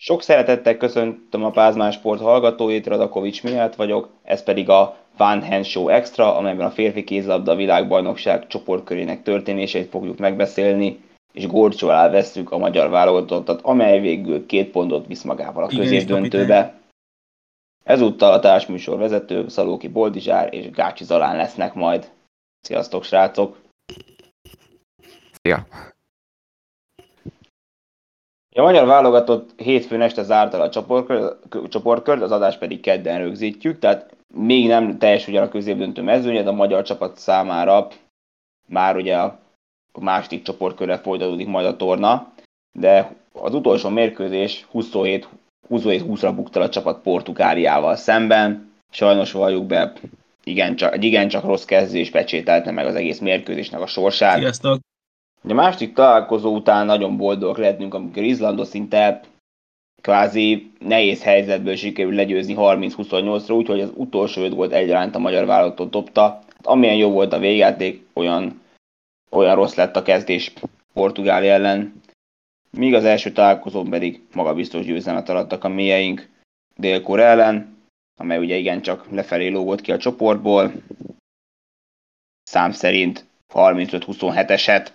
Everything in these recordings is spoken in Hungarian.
Sok szeretettel köszöntöm a Pázmán Sport hallgatóit, Radakovics miatt vagyok, ez pedig a Van Hand Show Extra, amelyben a férfi kézlabda világbajnokság csoportkörének történéseit fogjuk megbeszélni, és górcsó alá vesszük a magyar válogatottat, amely végül két pontot visz magával a középdöntőbe. Ezúttal a társműsor vezető Szalóki Boldizsár és Gácsi Zalán lesznek majd. Sziasztok, srácok! Szia! A magyar válogatott hétfőn este zárta a csoportkört, az adást pedig kedden rögzítjük, tehát még nem teljes ugyan a középdöntő mezőnye, de a magyar csapat számára már ugye a második csoportkörre folytatódik majd a torna, de az utolsó mérkőzés 27 27-20-ra bukta a csapat Portugáliával szemben. Sajnos valljuk be, igen, csak, egy igencsak rossz kezdés pecsételte meg az egész mérkőzésnek a sorsát. Sziasztok! A második találkozó után nagyon boldogok lehetünk, amikor Izlandot szinte kvázi nehéz helyzetből sikerül legyőzni 30-28-ra, úgyhogy az utolsó öt volt egyaránt a magyar vállalatot dobta. Hát, amilyen jó volt a végjáték, olyan, olyan rossz lett a kezdés Portugália ellen. Míg az első találkozón pedig magabiztos győzelmet alattak a mélyeink Dél-Kor ellen, amely ugye igencsak lefelé lógott ki a csoportból. Szám szerint 35-27-eset.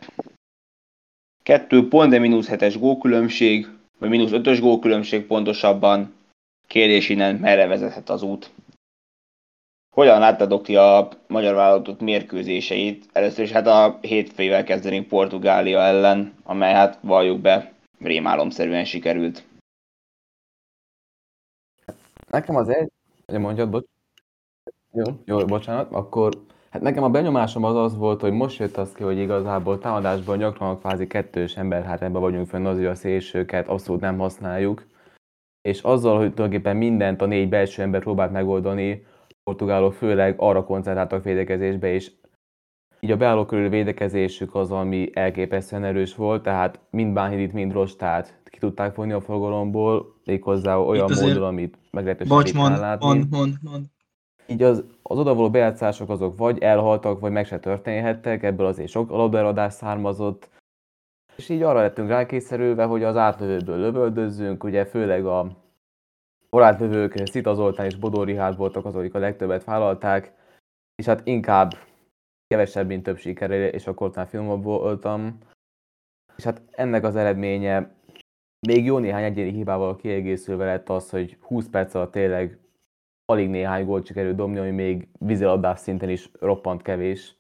Kettő pont, de mínusz 7-es gólkülönbség, vagy mínusz 5-ös gólkülönbség pontosabban. Kérdés innen merre vezethet az út. Hogyan láttad ti a magyar vállalatot mérkőzéseit? Először is hát a hétfővel kezdenénk Portugália ellen, amely hát valljuk be, rémálomszerűen sikerült. Nekem az egy... Mondjad, bocs. Jó, jó, bocsánat. Akkor Hát nekem a benyomásom az az volt, hogy most jött az ki, hogy igazából támadásban gyakran kvázi kettős ember hátrányban vagyunk fönn, azért a szélsőket abszolút nem használjuk. És azzal, hogy tulajdonképpen mindent a négy belső ember próbált megoldani, portugálok főleg arra koncentráltak védekezésbe, és így a beálló körül védekezésük az, ami elképesztően erős volt, tehát mind Bánhidit, mind Rostát ki tudták fogni a forgalomból, méghozzá olyan módon, amit meglehetősen mond, látni. mond, mond, mond így az, az odavaló bejátszások azok vagy elhaltak, vagy meg se történhettek, ebből azért sok labdaeladás származott, és így arra lettünk rákényszerülve, hogy az átlövőből lövöldözzünk, ugye főleg a orátlövők, Szita Zoltán és Bodó Rihárd voltak azok, akik a legtöbbet vállalták, és hát inkább kevesebb, mint több sikerre, és akkor már filmabb voltam. És hát ennek az eredménye még jó néhány egyéni hibával kiegészülve lett az, hogy 20 perc alatt tényleg alig néhány gólt sikerült dobni, ami még vízilabdás szinten is roppant kevés.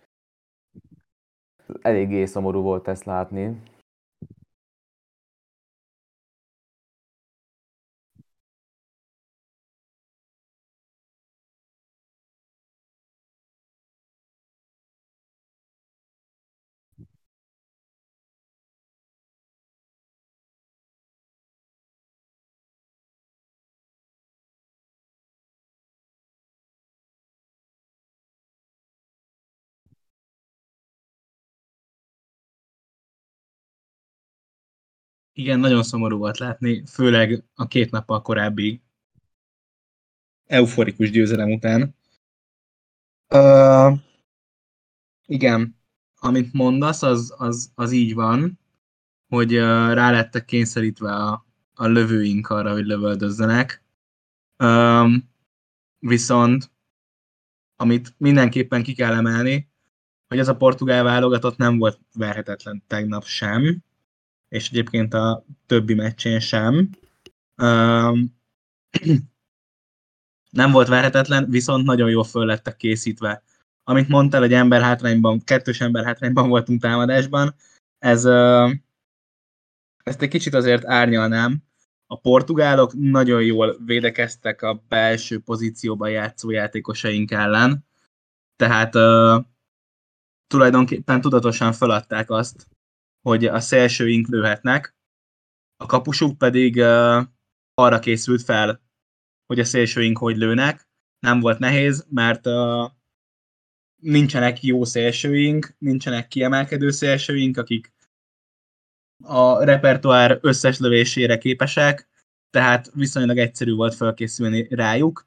Eléggé szomorú volt ezt látni. Igen, nagyon szomorú volt látni, főleg a két nappal korábbi euforikus győzelem után. Uh, igen, amit mondasz, az, az, az így van, hogy uh, rá lettek kényszerítve a, a lövőink arra, hogy lövöldözzenek. Um, viszont, amit mindenképpen ki kell emelni, hogy ez a portugál válogatott nem volt verhetetlen tegnap sem, és egyébként a többi meccsén sem. Nem volt verhetetlen, viszont nagyon jól föl lettek készítve. Amit mondtál, hogy ember hátrányban, kettős ember hátrányban voltunk támadásban, ez, uh, ezt egy kicsit azért árnyalnám. A portugálok nagyon jól védekeztek a belső pozícióban játszó játékosaink ellen, tehát uh, tulajdonképpen tudatosan feladták azt, hogy a szélsőink lőhetnek, a kapusuk pedig arra készült fel, hogy a szélsőink hogy lőnek. Nem volt nehéz, mert nincsenek jó szélsőink, nincsenek kiemelkedő szélsőink, akik a repertoár összes lövésére képesek, tehát viszonylag egyszerű volt felkészülni rájuk,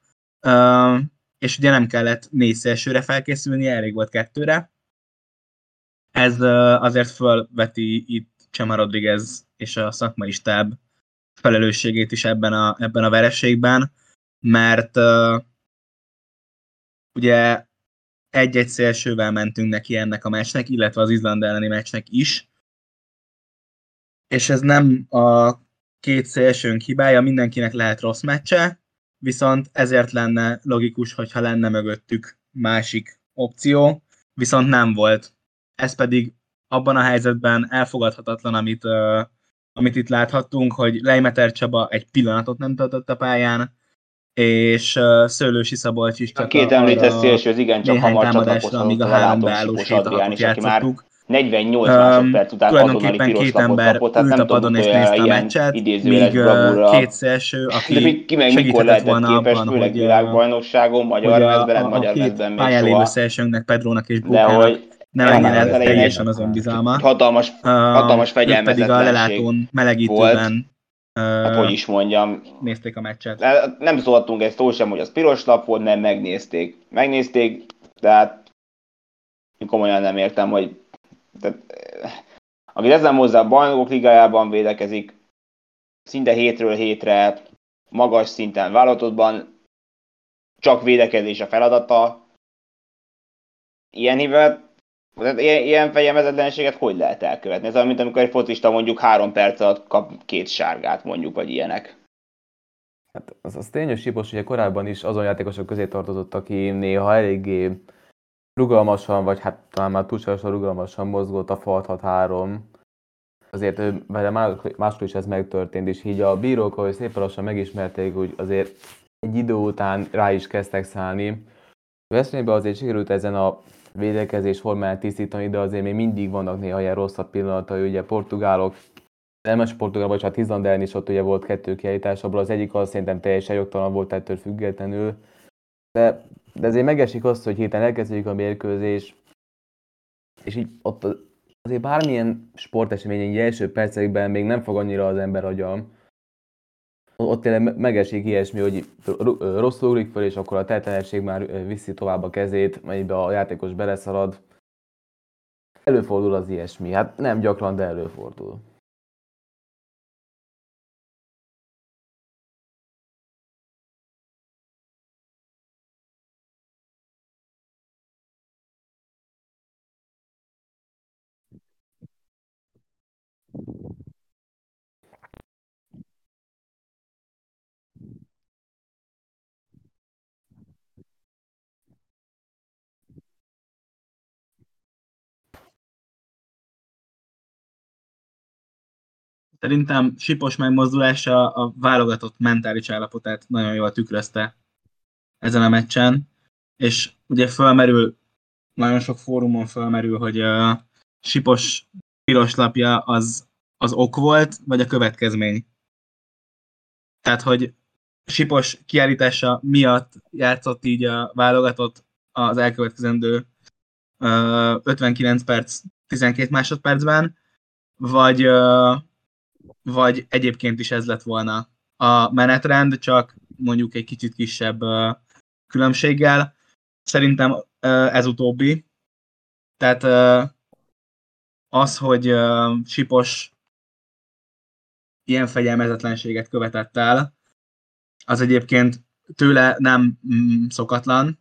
és ugye nem kellett négy szélsőre felkészülni, elég volt kettőre, ez azért fölveti itt Csema Rodriguez és a szakmai stáb felelősségét is ebben a, ebben a vereségben, mert ugye egy-egy szélsővel mentünk neki ennek a meccsnek, illetve az Izland elleni meccsnek is, és ez nem a két szélsőnk hibája, mindenkinek lehet rossz meccse, viszont ezért lenne logikus, hogyha lenne mögöttük másik opció, viszont nem volt. Ez pedig abban a helyzetben elfogadhatatlan, amit, uh, amit itt láthattunk, hogy Leimeter Csaba egy pillanatot nem töltött a pályán, és uh, Szőlősi Szabolcs is csak a két említett szélső, az igen, csak hamar csatlakozhatott amíg a három beállós is, aki már 48 um, másodperc után piros két ember lapot, tehát ült a padon és nézte a meccset, míg két szélső, aki ki meg mikor lehetett képes, abban, főleg világbajnokságon, magyar mezben, magyar mezben még soha. lévő szélsőnknek, Pedrónak és Bukának nem ennyire teljesen az önbizalma. Hatalmas, hatalmas fegyelmezetlenség pedig a lelátón melegítőben hát, hogy is mondjam. Nézték a meccset. Nem szóltunk ezt szó sem, hogy az piros lap volt, nem megnézték. Megnézték, de hát komolyan nem értem, hogy tehát, aki ezen hozzá a bajnokok ligájában védekezik, szinte hétről hétre, magas szinten válogatottban, csak védekezés a feladata. Ilyen hívet, ilyen, ilyen fegyelmezetlenséget hogy lehet elkövetni? Ez olyan, mint amikor egy focista mondjuk három perc alatt kap két sárgát, mondjuk, vagy ilyenek. Hát az, az tényes Sipos, hogy korábban is azon játékosok közé tartozott, aki néha eléggé rugalmasan, vagy hát talán már túlságosan rugalmasan mozgott a Falt 3 azért ő, vele máskor is ez megtörtént, és így a bírók, ahogy szépen lassan megismerték, hogy azért egy idő után rá is kezdtek szállni. Veszprémben azért sikerült ezen a védekezés formáját tisztítani, de azért még mindig vannak néha ilyen rosszabb pillanatai, ugye portugálok, nem a portugál, vagy hát Izland is ott ugye volt kettő kiállítás, abból az egyik az szerintem teljesen jogtalan volt ettől függetlenül, de, de azért megesik azt, hogy héten elkezdődik a mérkőzés, és így ott azért bármilyen sporteseményen így első percekben még nem fog annyira az ember agyam. Ott tényleg megesik ilyesmi, hogy rosszul ugrik föl, és akkor a tehetetlenség már viszi tovább a kezét, melybe a játékos beleszalad. Előfordul az ilyesmi. Hát nem gyakran, de előfordul. Szerintem Sipos megmozdulása a válogatott mentális állapotát nagyon jól tükrözte ezen a meccsen, és ugye fölmerül, nagyon sok fórumon fölmerül, hogy a Sipos piros lapja az, az ok volt, vagy a következmény. Tehát, hogy Sipos kiállítása miatt játszott így a válogatott az elkövetkezendő 59 perc, 12 másodpercben, vagy vagy egyébként is ez lett volna a menetrend, csak mondjuk egy kicsit kisebb különbséggel. Szerintem ez utóbbi. Tehát az, hogy Sipos ilyen fegyelmezetlenséget követett el, az egyébként tőle nem mm, szokatlan.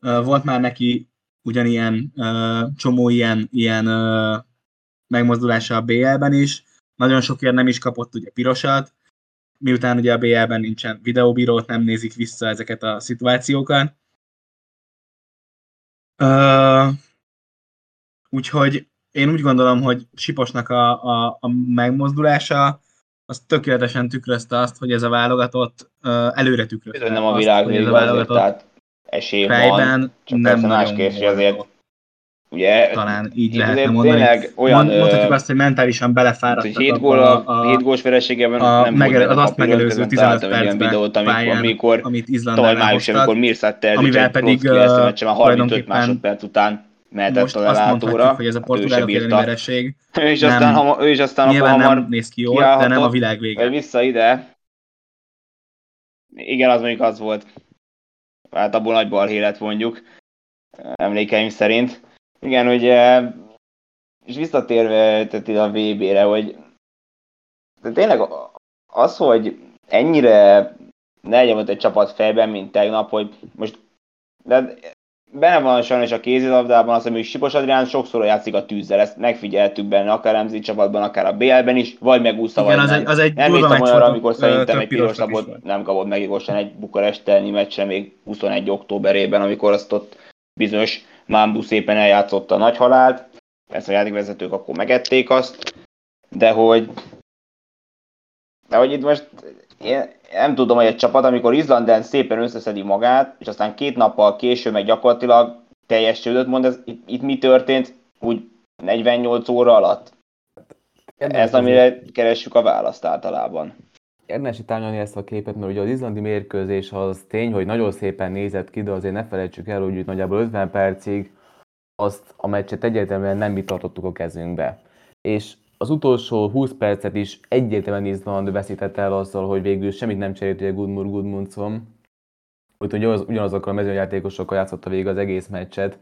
Volt már neki ugyanilyen csomó ilyen, ilyen megmozdulása a BL-ben is, nagyon sokért nem is kapott ugye pirosat, miután ugye a BL-ben nincsen videóbírót, nem nézik vissza ezeket a szituációkat. Uh, úgyhogy én úgy gondolom, hogy Siposnak a, a, a megmozdulása az tökéletesen tükrözte azt, hogy ez a válogatott uh, előre tükrözte. Bizony nem a világ végig tehát esély van, csak nem más kérdés, azért Ugye, talán így lehetne mondani. Olyan, Mond, mondhatjuk azt, hogy mentálisan belefáradtak. Hogy 7 gól a, a, 7 góls vereségében a, nem meg, az azt megelőző 15 percben videót, amikor, pályán, amikor, amit Izland tavaly május, amikor Mirsat Terzic amivel pedig uh, 35 másodperc után mehetett most a lelátóra. hogy ez a portugálok elleni vereség. Ő is aztán, nem, ő is aztán nyilván hamar nem néz ki jól, de nem a világ vége. Vissza ide. Igen, az mondjuk az volt. Hát abból nagy balhé lett mondjuk, emlékeim szerint. Igen, ugye, és visszatérve tehát a VB-re, hogy de tényleg az, hogy ennyire ne legyen ott egy csapat fejben, mint tegnap, hogy most de benne van sajnos a kézilabdában az, hogy Sipos Adrián sokszor játszik a tűzzel, ezt megfigyeltük benne, akár MZ csapatban, akár a BL-ben is, vagy megúszta, Igen, vagy az nem. egy, az egy nem meccs olyanra, amikor szerintem egy piros volt. nem kapott meg gyorsan egy bukaresteni meccsen, még 21. októberében, amikor azt ott bizonyos Mámbu szépen eljátszotta a nagy halált, ezt a játékvezetők akkor megették azt, de hogy de hogy itt most én nem tudom, hogy egy csapat, amikor Izlanden szépen összeszedi magát, és aztán két nappal később meg gyakorlatilag teljes csődöt mond, ez, itt, itt mi történt úgy 48 óra alatt? Ez, amire keressük a választ általában. Érdemes itt ezt a képet, mert ugye az izlandi mérkőzés az tény, hogy nagyon szépen nézett ki, de azért ne felejtsük el, hogy nagyjából 50 percig azt a meccset egyértelműen nem mi tartottuk a kezünkbe. És az utolsó 20 percet is egyértelműen Izland veszítette el azzal, hogy végül semmit nem cserélt ugye Gudmur Gudmundsson. Úgyhogy ugyanaz, ugyanazokkal a mezőnyjátékosokkal játszotta végig az egész meccset.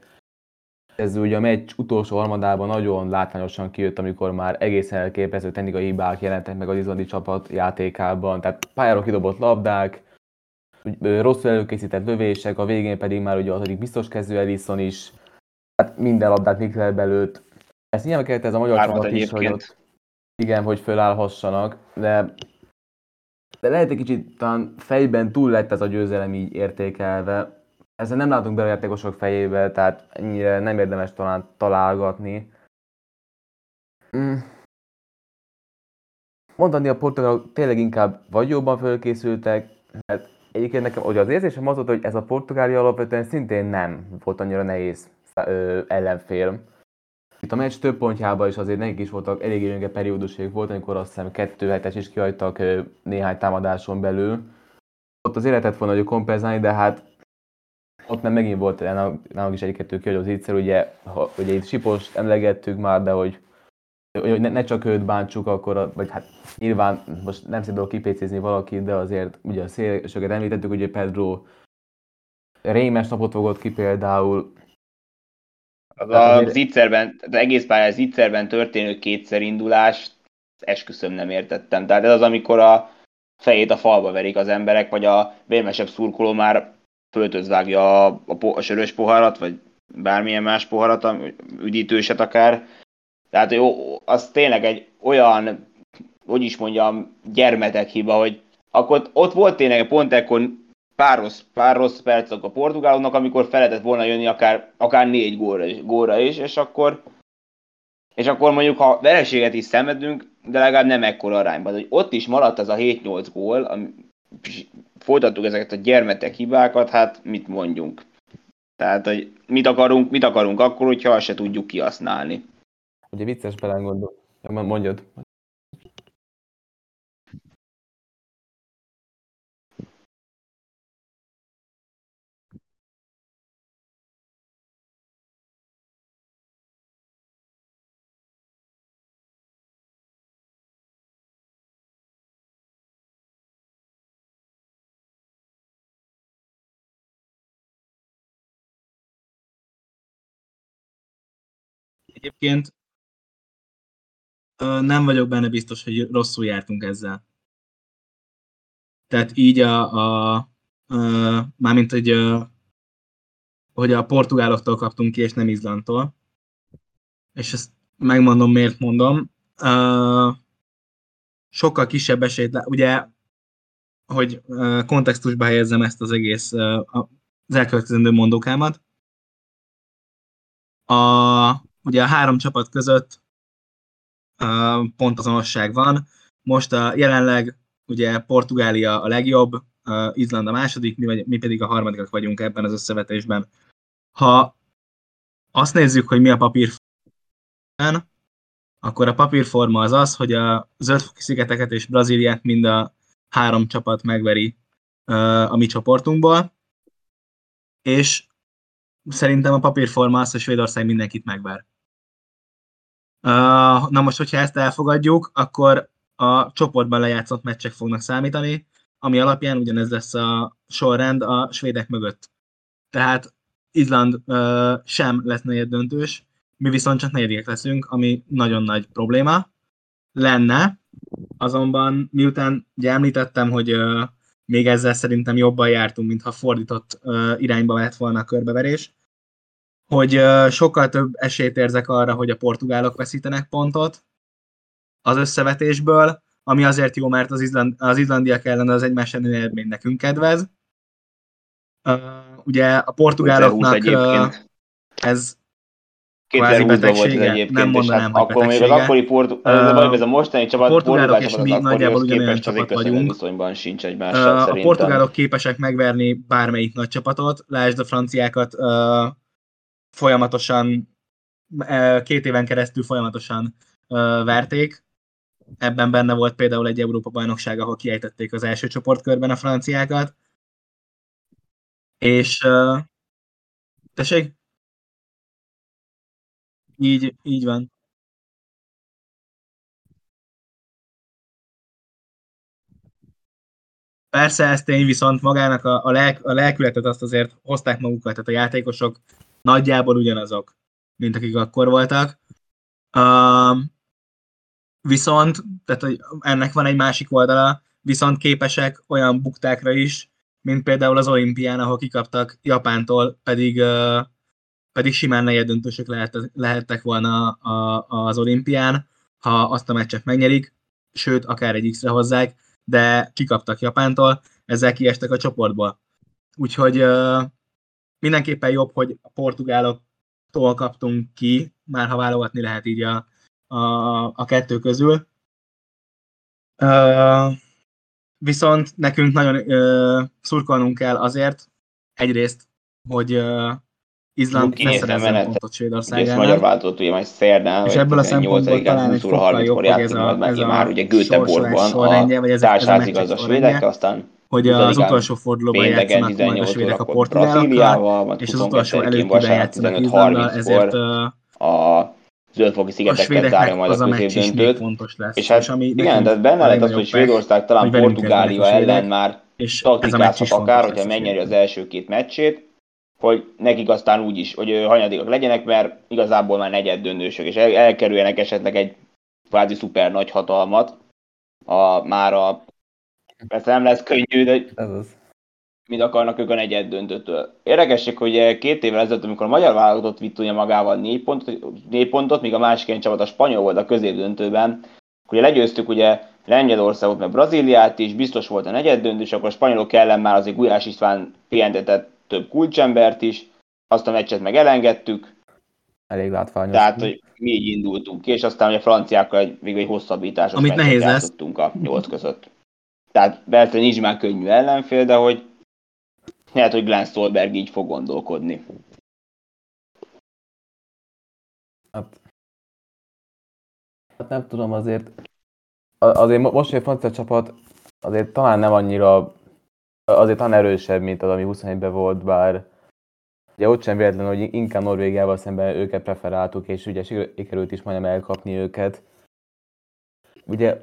Ez ugye a meccs utolsó harmadában nagyon látványosan kijött, amikor már egészen elképesztő technikai hibák jelentek meg az izlandi csapat játékában. Tehát pályára kidobott labdák, rosszul előkészített lövések, a végén pedig már ugye az egyik biztos kezű Ellison is, hát minden labdát Mikkel belőtt. Ezt nyilván kellett ez a magyar Hármat csapat is, hogy ott, igen, hogy fölállhassanak, de, de lehet egy kicsit talán fejben túl lett ez a győzelem így értékelve. Ezzel nem látunk bele a játékosok fejébe, tehát ennyire nem érdemes talán találgatni. Mm. Mondani a portugálok tényleg inkább vagy jobban fölkészültek, mert egyébként nekem az érzésem az volt, hogy ez a Portugália alapvetően szintén nem volt annyira nehéz ö, ellenfél. Itt a meccs több pontjában is azért nekik is voltak elég gyenge periódusok volt, amikor azt hiszem 2 hetes is kihagytak néhány támadáson belül. Ott az életet volna hogy kompenzálni, de hát ott nem megint volt nálunk is egy-kettő az ígyszer, ugye, ha, ugye itt Sipos emlegettük már, de hogy, hogy ne, ne, csak őt bántsuk, akkor, a, vagy hát nyilván most nem szabad kipécézni valakit, de azért ugye a szélsőket említettük, ugye Pedro rémes napot fogott ki például, Az a zicserben, az egész pályás zicserben történő kétszer indulást esküszöm nem értettem. Tehát ez az, amikor a fejét a falba verik az emberek, vagy a vérmesebb szurkoló már föltözvágja a, a, po- a sörös poharat, vagy bármilyen más poharat, üdítőset akár. Tehát jó, az tényleg egy olyan, hogy is mondjam, gyermetek hiba, hogy akkor ott volt tényleg pont ekkor pár rossz, pár rossz percek a portugáloknak, amikor fel lehetett volna jönni akár, akár négy gólra is, gólra is, és akkor és akkor mondjuk, ha vereséget is szenvedünk, de legalább nem ekkora arányban. Hogy ott is maradt az a 7-8 gól, folytattuk ezeket a gyermetek hibákat, hát mit mondjunk. Tehát, hogy mit akarunk, mit akarunk akkor, hogyha azt se tudjuk kihasználni. ugye vicces belegondol. Ja, Mondjad. Egyébként nem vagyok benne biztos, hogy rosszul jártunk ezzel. Tehát így a, a, a mármint, hogy, hogy a portugáloktól kaptunk ki, és nem Izlandtól. És ezt megmondom, miért mondom. Ö, sokkal kisebb esélyt, ugye, hogy ö, kontextusba helyezzem ezt az egész, a- az elkövetkezendő mondókámat. A, ugye a három csapat között uh, pontazonosság van. Most a jelenleg ugye Portugália a legjobb, uh, Izland a második, mi, vagy, mi pedig a harmadikak vagyunk ebben az összevetésben. Ha azt nézzük, hogy mi a papír akkor a papírforma az az, hogy a zöldfoki szigeteket és Brazíliát mind a három csapat megveri uh, a mi csoportunkból, és szerintem a papírforma az, hogy Svédország mindenkit megver. Na most, hogyha ezt elfogadjuk, akkor a csoportban lejátszott meccsek fognak számítani, ami alapján ugyanez lesz a sorrend a svédek mögött. Tehát Izland uh, sem lesz negyed döntős, mi viszont csak negyedikek leszünk, ami nagyon nagy probléma lenne. Azonban miután ugye említettem, hogy uh, még ezzel szerintem jobban jártunk, mintha fordított uh, irányba lett volna a körbeverés, hogy sokkal több esélyt érzek arra, hogy a portugálok veszítenek pontot az összevetésből, ami azért jó, mert az, izland, az izlandiak ellen az egymás elleni eredmény nekünk kedvez. Ugye a portugáloknak ez 2020-ban volt ez egyébként, nem mondanám, hát akkor még az akkori portu... Uh, ez, ez a mostani csapat, a portugálok és mi nagyjából ugyanolyan csapat vagyunk. viszonyban sincs egymással, uh, A portugálok képesek megverni bármelyik nagy csapatot, lásd a franciákat uh, folyamatosan, uh, két éven keresztül folyamatosan uh, verték. Ebben benne volt például egy Európa-bajnokság, ahol kiejtették az első csoportkörben a franciákat. És uh, tessék? Így, így van. Persze ez tény, viszont magának a, a, lelk, a lelkületet azt azért hozták magukat, tehát a játékosok nagyjából ugyanazok, mint akik akkor voltak. Uh, viszont, tehát hogy ennek van egy másik oldala, viszont képesek olyan buktákra is, mint például az olimpián, ahol kikaptak Japántól, pedig uh, pedig simán negyeddöntősök lehet, lehettek volna a, az olimpián, ha azt a meccset megnyerik, sőt, akár egy X-re hozzák, de kikaptak Japántól, ezzel kiestek a csoportból. Úgyhogy uh, mindenképpen jobb, hogy a portugáloktól kaptunk ki, már ha válogatni lehet így a, a, a kettő közül. Uh, viszont nekünk nagyon uh, szurkolnunk kell azért, egyrészt, hogy uh, Izland ne szerezzen pontot Svédországánál. magyar változott ugye majd szerdán, és ebből a szempontból talán egy fokkal jobb, hogy ez a, ez a már ugye Göteborgban vagy ez, ez a meccsek a svédek, aztán hogy az utolsó fordulóban játszanak majd a svédek a portugálokkal, és az utolsó előttében játszanak Izlandal, ezért a zöldfoki szigeteket zárja majd a középdöntőt. És hát ami igen, de benne lett az, hogy Svédország talán Portugália ellen már taktikázhat akár, hogyha megnyeri az első két meccsét, hogy nekik aztán úgy is, hogy hanyadikak legyenek, mert igazából már negyed döntősök, és el, elkerüljenek esetleg egy kvázi szuper nagy hatalmat, a, már a persze nem lesz könnyű, de Ez az. mit akarnak ők a negyed döntőtől. Érdekesség, hogy két évvel ezelőtt, amikor a magyar válogatott vitt ugye magával négy pontot, négy pontot, míg a másik ilyen csapat a spanyol volt a középdöntőben, ugye legyőztük ugye Lengyelországot, meg Brazíliát is, biztos volt a negyed döntő, és akkor a spanyolok ellen már azért Gulyás István pihentetett több kulcsembert is, azt a meccset meg elengedtük. Elég látványos. Tehát, hogy mi így indultunk ki, és aztán hogy a franciákkal egy, még egy hosszabbításos Amit nehéz lesz. a nyolc között. Tehát persze nincs már könnyű ellenfél, de hogy lehet, hogy Glenn Stolberg így fog gondolkodni. Hát, hát nem tudom, azért azért most, hogy a francia csapat azért talán nem annyira azért talán erősebb, mint az, ami 21-ben volt, bár ugye ott sem véletlen, hogy inkább Norvégiával szemben őket preferáltuk, és ugye sikerült is majdnem elkapni őket. Ugye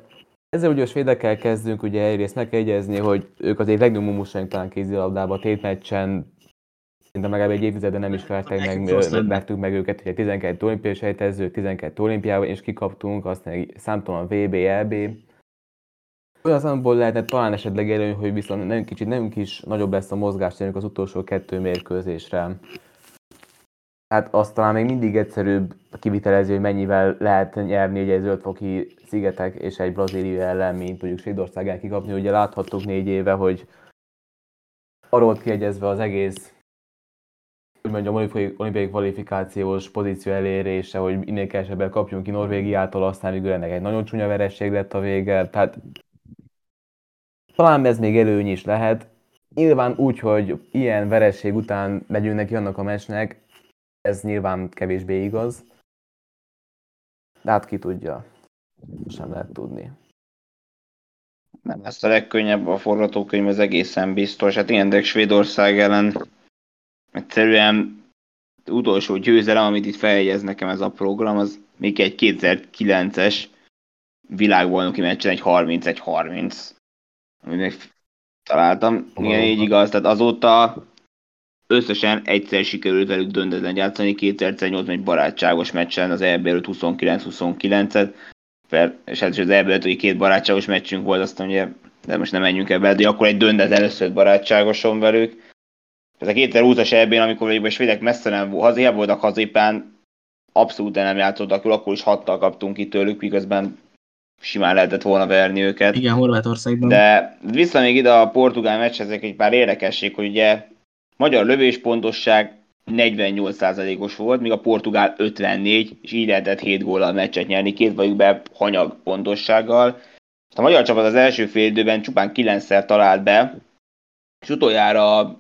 ezzel ugye a svédekkel kezdünk, ugye egyrészt meg kell egyezni, hogy ők azért legnagyobb mumusaink talán kézilabdában, a tétmeccsen szerintem legalább egy évtizede nem is vertek meg, vertük meg őket, ugye 12 olimpiai sejtező, 12 olimpiával, és kikaptunk, aztán számtalan VB, EB, olyan szempontból lehetne talán esetleg előny, hogy viszont nem kicsit nem is nagyobb lesz a mozgásterünk az utolsó kettő mérkőzésre. Hát azt talán még mindig egyszerűbb kivitelezni, hogy mennyivel lehet nyerni ugye egy zöldfoki szigetek és egy Brazília ellen, mint mondjuk Svédországán kikapni. Ugye láthattuk négy éve, hogy arról kiegyezve az egész hogy mondjam, olimpiai, olimpiai kvalifikációs pozíció elérése, hogy minél kevesebbet kapjunk ki Norvégiától, aztán végül ennek egy nagyon csúnya veresség lett a vége. Tehát talán ez még előny is lehet. Nyilván úgy, hogy ilyen vereség után megyünk neki annak a meccsnek, ez nyilván kevésbé igaz. De hát ki tudja. Sem lehet tudni. Nem lesz a legkönnyebb a forgatókönyv, az egészen biztos. Hát ilyen, de Svédország ellen egyszerűen utolsó győzelem, amit itt feljegyez nekem ez a program, az még egy 2009-es világbajnoki meccsen egy 31-30 amit még találtam. Igen, így igaz, tehát azóta összesen egyszer sikerült velük döntetlen játszani, 2008 egy barátságos meccsen az EB 29-29-et. és hát az ebből két barátságos meccsünk volt, aztán ugye, de most nem menjünk ebbe, de akkor egy döndet először barátságoson velük. Ez a 2020-as ebben, amikor a svédek messze nem hazéjában voltak hazépán, abszolút nem játszottak jól, akkor is hattal kaptunk ki tőlük, miközben simán lehetett volna verni őket. Igen, Horvátországban. De vissza még ide a portugál meccs, ezek egy pár érdekesség, hogy ugye magyar lövéspontosság 48%-os volt, míg a portugál 54, és így lehetett 7 góllal meccset nyerni, két vagyunk be hanyag pontossággal. A magyar csapat az első fél időben csupán 9-szer talált be, és utoljára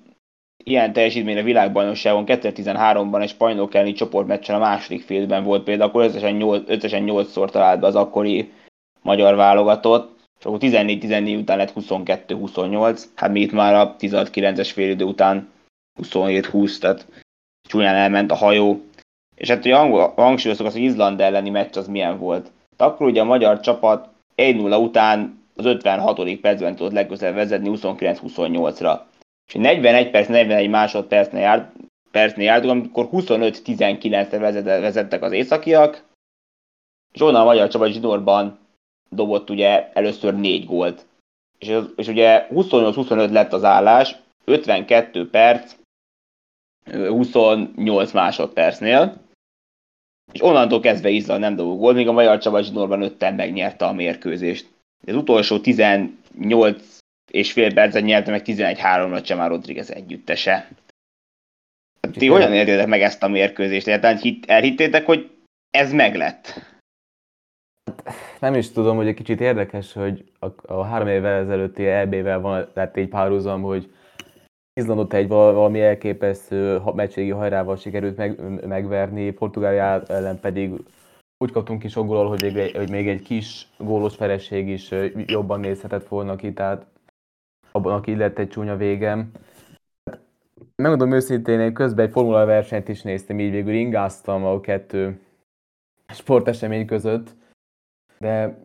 ilyen teljesítményre világbajnokságon 2013-ban egy spanyolok elleni csoportmeccsen a második félben volt például, akkor összesen 8, összesen 8-szor talált be az akkori magyar válogatott, és akkor 14-14 után lett 22-28, hát mi itt már a 19-es félidő után 27-20, tehát csúnyán elment a hajó. És hát ugye hangsúlyoztuk azt, hogy Izland elleni meccs az milyen volt. De akkor ugye a magyar csapat 1-0 után az 56. percben tudott legközelebb vezetni 29-28-ra. És 41 perc, 41 másodpercnél járt, percnél jártunk, amikor 25-19-re vezettek az északiak, és onnan a magyar csapat zsinórban dobott ugye először négy gólt. És, és ugye 28-25 lett az állás, 52 perc, 28 másodpercnél, és onnantól kezdve Izland nem dobó gólt, míg a magyar csapat zsinórban ötten megnyerte a mérkőzést. Az utolsó 18 és fél percet nyerte meg 11-3-ra Csemá Rodriguez együttese. Ti hogyan értétek meg ezt a mérkőzést? Egyáltalán elhittétek, hogy ez meglett? nem is tudom, hogy egy kicsit érdekes, hogy a, a három évvel ezelőtti EB-vel van, lett egy párhuzam, hogy Izlandot egy valami elképesztő meccségi hajrával sikerült meg, megverni, Portugália ellen pedig úgy kaptunk ki sok gólal, hogy, hogy még egy kis gólos feleség is jobban nézhetett volna ki, tehát abban, aki lett egy csúnya végem. Megmondom őszintén, én közben egy formula versenyt is néztem, így végül ingáztam a kettő sportesemény között, de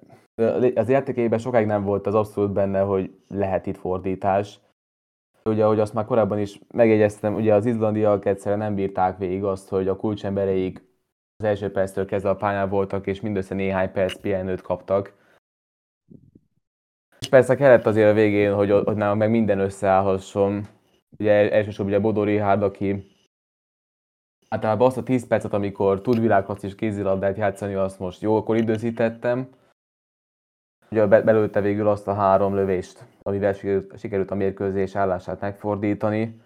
az értékében sokáig nem volt az abszolút benne, hogy lehet itt fordítás. Ugye, ahogy azt már korábban is megjegyeztem, ugye az izlandiak egyszerűen nem bírták végig azt, hogy a kulcsembereik az első perctől kezdve a pályán voltak, és mindössze néhány perc pihenőt kaptak. És persze kellett azért a végén, hogy, hogy nálam meg minden összeállhasson. Ugye elsősorban ugye Bodó Richard, aki általában azt a 10 percet, amikor tud világharc és kézilabdát játszani, azt most jókor időzítettem. Ugye belőtte végül azt a három lövést, amivel sikerült a mérkőzés állását megfordítani.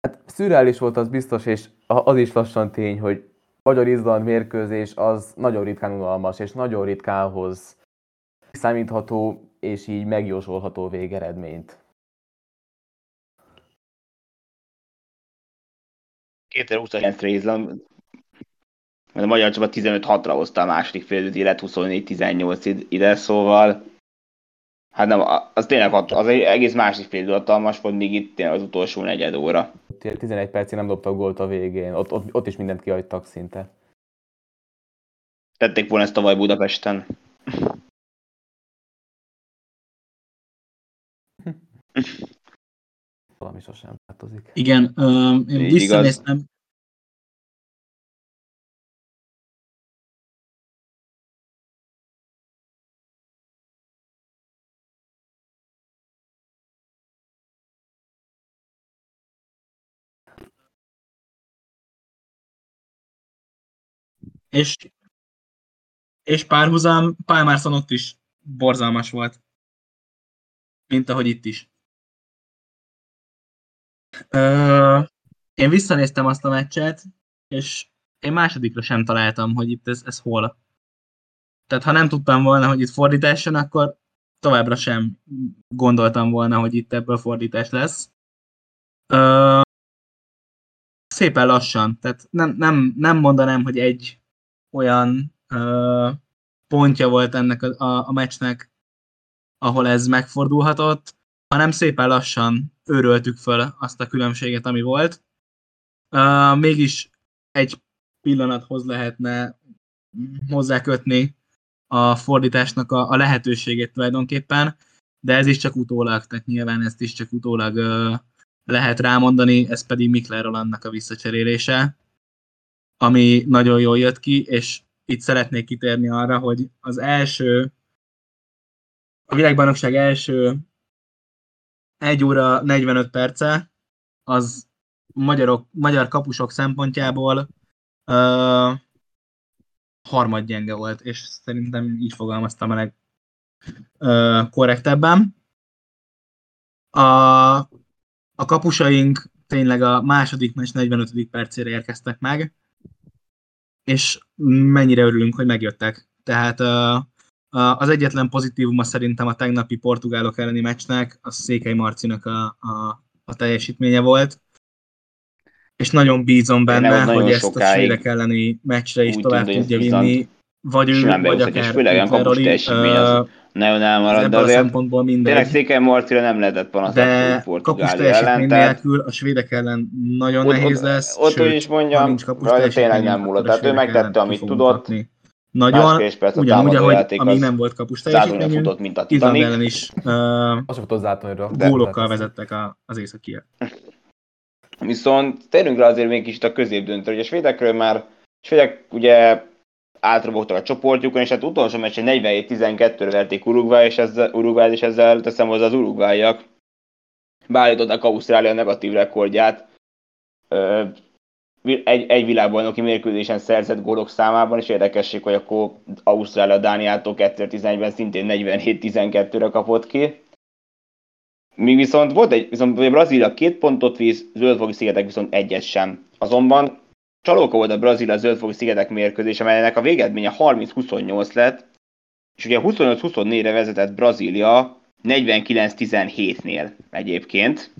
Hát szürreális volt az biztos, és az is lassan tény, hogy Magyar-Izland mérkőzés az nagyon ritkán unalmas, és nagyon ritkán hoz számítható és így megjósolható végeredményt. 2029-re Izland, mert a magyar csapat 15-6-ra hozta a második fél élet 24-18 ide, szóval hát nem, az tényleg hat, az egy egész másik fél hatalmas volt, még itt az utolsó negyed óra. 11 percig nem dobtak gólt a végén, ott, ott, ott is mindent kihagytak szinte. Tették volna ezt tavaly Budapesten. Valami sosem változik. Igen, uh, én visszanéztem. És, és párhuzam, Pálmárszon ott is borzalmas volt. Mint ahogy itt is. Ö, én visszanéztem azt a meccset, és én másodikra sem találtam, hogy itt ez, ez hol. Tehát ha nem tudtam volna, hogy itt fordítás jön, akkor továbbra sem gondoltam volna, hogy itt ebből fordítás lesz. Ö, szépen lassan, tehát nem, nem, nem mondanám, hogy egy olyan ö, pontja volt ennek a, a, a meccsnek, ahol ez megfordulhatott, hanem szépen lassan őröltük föl azt a különbséget, ami volt. Uh, mégis egy pillanathoz lehetne hozzákötni a fordításnak a, a lehetőségét tulajdonképpen, de ez is csak utólag, tehát nyilván ezt is csak utólag uh, lehet rámondani, ez pedig Mikler annak a visszacserélése, ami nagyon jól jött ki, és itt szeretnék kitérni arra, hogy az első, a világbajnokság első 1 óra 45 perce, az magyarok, magyar kapusok szempontjából uh, harmadgyenge volt, és szerintem így fogalmaztam a leg uh, korrektebben. A, a kapusaink tényleg a második meccs 45. percére érkeztek meg, és mennyire örülünk, hogy megjöttek. Tehát az egyetlen pozitívuma szerintem a tegnapi portugálok elleni meccsnek a Székely Marcinak a, a, a teljesítménye volt, és nagyon bízom benne, hogy ezt a svédek elleni meccsre is tovább tudja vinni, vagy ő, vagy akár és főleg a kapus teljesítmény az nagyon elmarad, de azért szempontból mindegy. tényleg Székely Marcira nem lehetett panaszt de kapus teljesítmény nélkül a svédek ellen nagyon ott, nehéz lesz, ott, sőt, is mondjam, nincs kapus tényleg nem múlott, tehát ő megtette, amit tudott, nagyon, ugyanúgy, ahogy amíg nem volt kapus teljesítményünk, futott, mint a Titanic. ellen is uh, gólokkal vezettek az északiek. Viszont térjünk rá azért még kicsit a középdöntő, hogy a svédekről már a svédek ugye átrobogtak a csoportjukon, és hát utolsó meccsen 47-12-re verték Uruguay, és ezzel, Uruguay, és ezzel teszem hozzá az uruguayak beállították Ausztrália negatív rekordját egy, egy világbajnoki mérkőzésen szerzett gólok számában, és érdekesség, hogy akkor Ausztrália Dániától 2011-ben szintén 47-12-re kapott ki. Mi viszont volt egy, viszont Brazília két pontot visz, zöldfogi szigetek viszont egyet sem. Azonban csalóka volt a Brazília zöldfogi szigetek mérkőzés, amelynek a végeredménye 30-28 lett, és ugye 25-24-re vezetett Brazília 49-17-nél egyébként.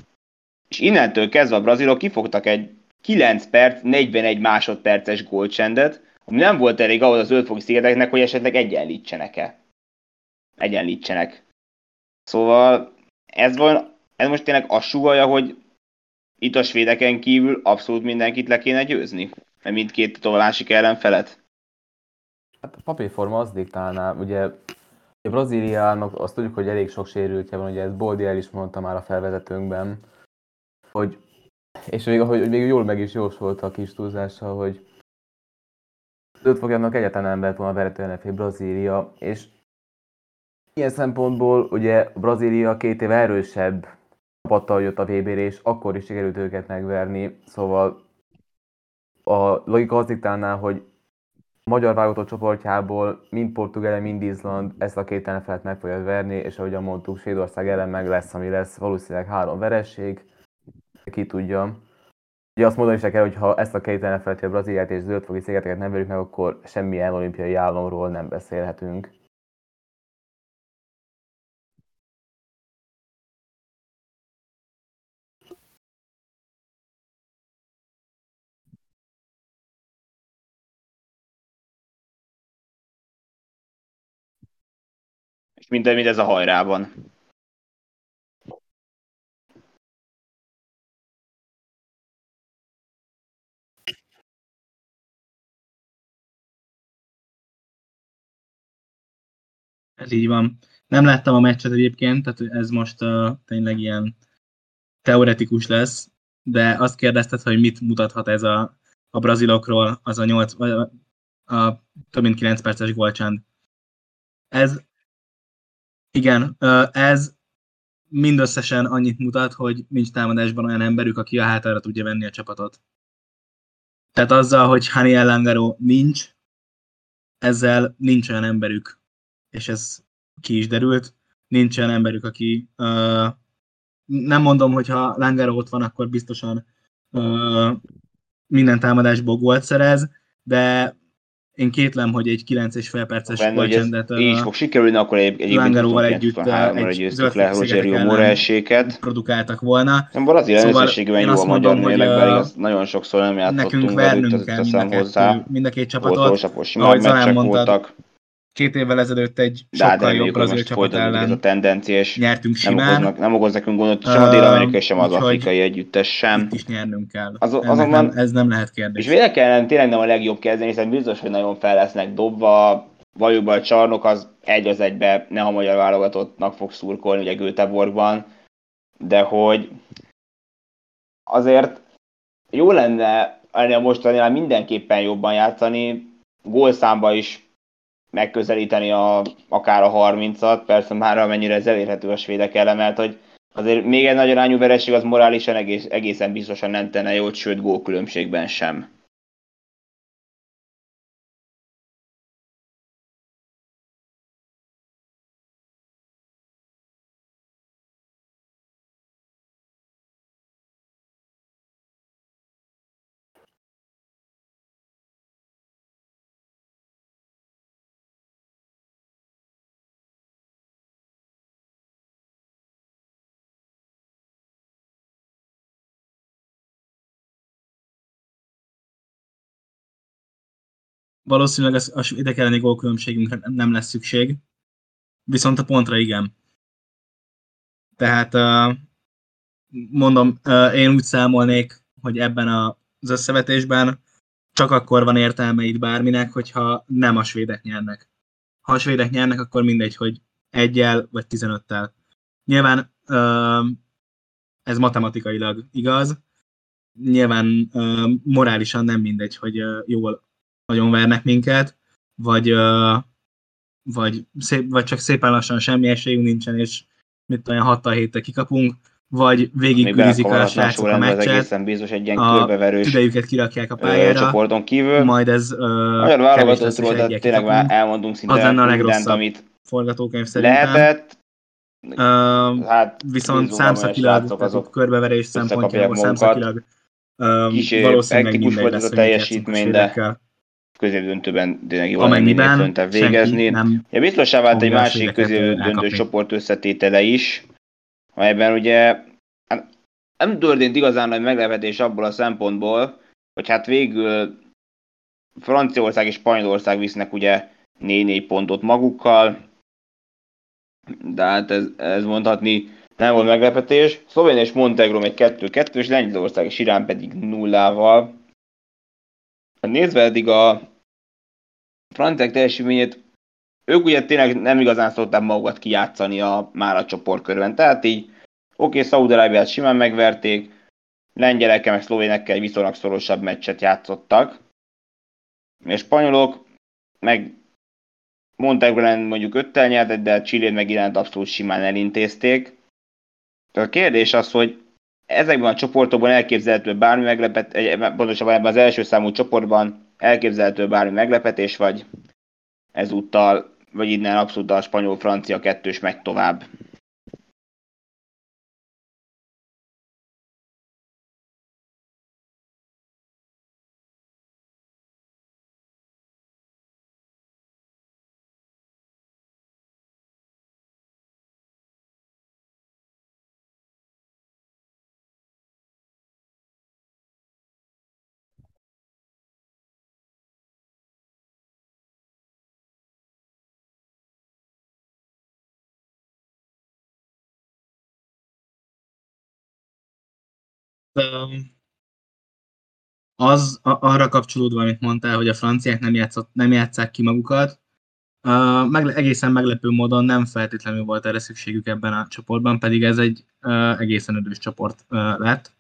És innentől kezdve a brazilok kifogtak egy 9 perc, 41 másodperces gólcsendet, ami nem volt elég ahhoz a zöldfogi szigeteknek, hogy esetleg egyenlítsenek-e. Egyenlítsenek. Szóval ez, van, ez most tényleg azt sugalja, hogy itt a svédeken kívül abszolút mindenkit le kéne győzni? Mert mindkét másik ellenfelet? Hát a papírforma az diktálná, ugye a Brazíliának azt tudjuk, hogy elég sok sérültje van, ugye ez Boldi el is mondta már a felvezetőnkben, hogy és még, hogy még jól meg is jósolta a kis túlzással, hogy öt fogjának egyáltalán nem lehet volna verető Brazília, és ilyen szempontból ugye Brazília két év erősebb csapattal jött a vb és akkor is sikerült őket megverni, szóval a logika az hogy magyar válogatott csoportjából mind Portugália, mind Izland ezt a két ellenfelet meg fogja verni, és ahogyan mondtuk, Svédország ellen meg lesz, ami lesz valószínűleg három veresség, ki tudja. Ugye azt mondani is kell, hogy ha ezt a két ellenfelet, a Brazíliát és zöldfogi szigeteket nem verjük meg, akkor semmilyen olimpiai államról nem beszélhetünk. Minden, mint ez a hajrában. Ez így van. Nem láttam a meccset egyébként, tehát ez most uh, tényleg ilyen teoretikus lesz, de azt kérdezted, hogy mit mutathat ez a, a brazilokról, az a, 8, a, a több mint 9 perces gólcsend. Ez, igen, ez mindösszesen annyit mutat, hogy nincs támadásban olyan emberük, aki a hátára tudja venni a csapatot. Tehát azzal, hogy Hani Langaro nincs, ezzel nincs olyan emberük, és ez ki is derült, nincs olyan emberük, aki uh, nem mondom, hogy ha Langaro ott van, akkor biztosan uh, minden támadásból gólt szerez, de én kétlem, hogy egy 9 és fél perces gólcsendet így fog sikerülni, akkor egy, egy Langaróval együtt egy zöld le Rogerio Moreséket. produkáltak volna. Nem brazil szóval összességében jó a magyar nélek, bár nagyon sokszor nem játszottunk nekünk vernünk kell mind a, kettő, mind a két csapatot. Ahogy Zalán mondtad, két évvel ezelőtt egy de sokkal jobb brazil csapat ellen ez a tendencia, és nyertünk simán. Nem, okoznak, nem okoz nekünk gondot sem a dél-amerikai, sem az afrikai együttes sem. Itt is nyernünk kell. Az, azonban, nem, ez nem lehet kérdés. És védek ellen tényleg nem a legjobb kezdeni, hiszen biztos, hogy nagyon fel lesznek dobva, valójában a csarnok az egy az egybe nem a magyar válogatottnak fog szurkolni, ugye Göteborgban, de hogy azért jó lenne ennél mostanában mindenképpen jobban játszani, gólszámba is megközelíteni a, akár a 30-at, persze már amennyire ez elérhető a svédek ellen, mert hogy azért még egy nagy arányú vereség az morálisan egész, egészen biztosan nem tenne jót, sőt gólkülönbségben sem. Valószínűleg az, a svédek elleni gólkülönbségünkre nem lesz szükség, viszont a pontra igen. Tehát mondom, én úgy számolnék, hogy ebben az összevetésben csak akkor van értelme itt bárminek, hogyha nem a svédek nyernek. Ha a svédek nyernek, akkor mindegy, hogy egyel vagy 15-tel. Nyilván ez matematikailag igaz, nyilván morálisan nem mindegy, hogy jól nagyon vernek minket, vagy, vagy, szép, vagy csak szépen lassan semmi esélyünk nincsen, és mit olyan 6 héttel kikapunk, vagy végig kürizik a srácok a meccset, egészen biztos egy ilyen körbeverős tüdejüket kirakják a pályára, csoporton kívül. Majd ez Nagyon válogatottról, de tényleg már elmondunk szinte az lenne a mindent, amit forgatókönyv szerintem. lehetett. Uh, hát, viszont számszakilag, azok körbeverés szempontjából számszakilag uh, valószínűleg mindegy lesz, a teljesítmény, de középdöntőben tényleg jól Amennyiben végezni. Nem ja, biztosá vált egy másik középdöntő csoport összetétele is, amelyben ugye hát nem történt igazán nagy meglepetés abból a szempontból, hogy hát végül Franciaország és Spanyolország visznek ugye 4-4 pontot magukkal, de hát ez, ez mondhatni nem volt meglepetés. Szlovénia és Montenegro egy 2-2, és Lengyelország és Irán pedig nullával. Hát nézve eddig a franciák teljesítményét, ők ugye tényleg nem igazán szokták magukat kijátszani a, már a csoportkörben. Tehát így, oké, okay, Szaúd-Arábiát simán megverték, lengyelekkel meg szlovénekkel viszonylag szorosabb meccset játszottak. És spanyolok meg Montenegro mondjuk öttel nyertek, de Chilét meg iránt abszolút simán elintézték. A kérdés az, hogy ezekben a csoportokban elképzelhető bármi meglepet, pontosabban ebben az első számú csoportban elképzelhető bármi meglepetés, vagy ezúttal, vagy innen abszolút a spanyol-francia kettős megy tovább. Az arra kapcsolódva, amit mondtál, hogy a franciák nem, játszott, nem játszák ki magukat, meg, egészen meglepő módon nem feltétlenül volt erre szükségük ebben a csoportban, pedig ez egy egészen ödös csoport lett.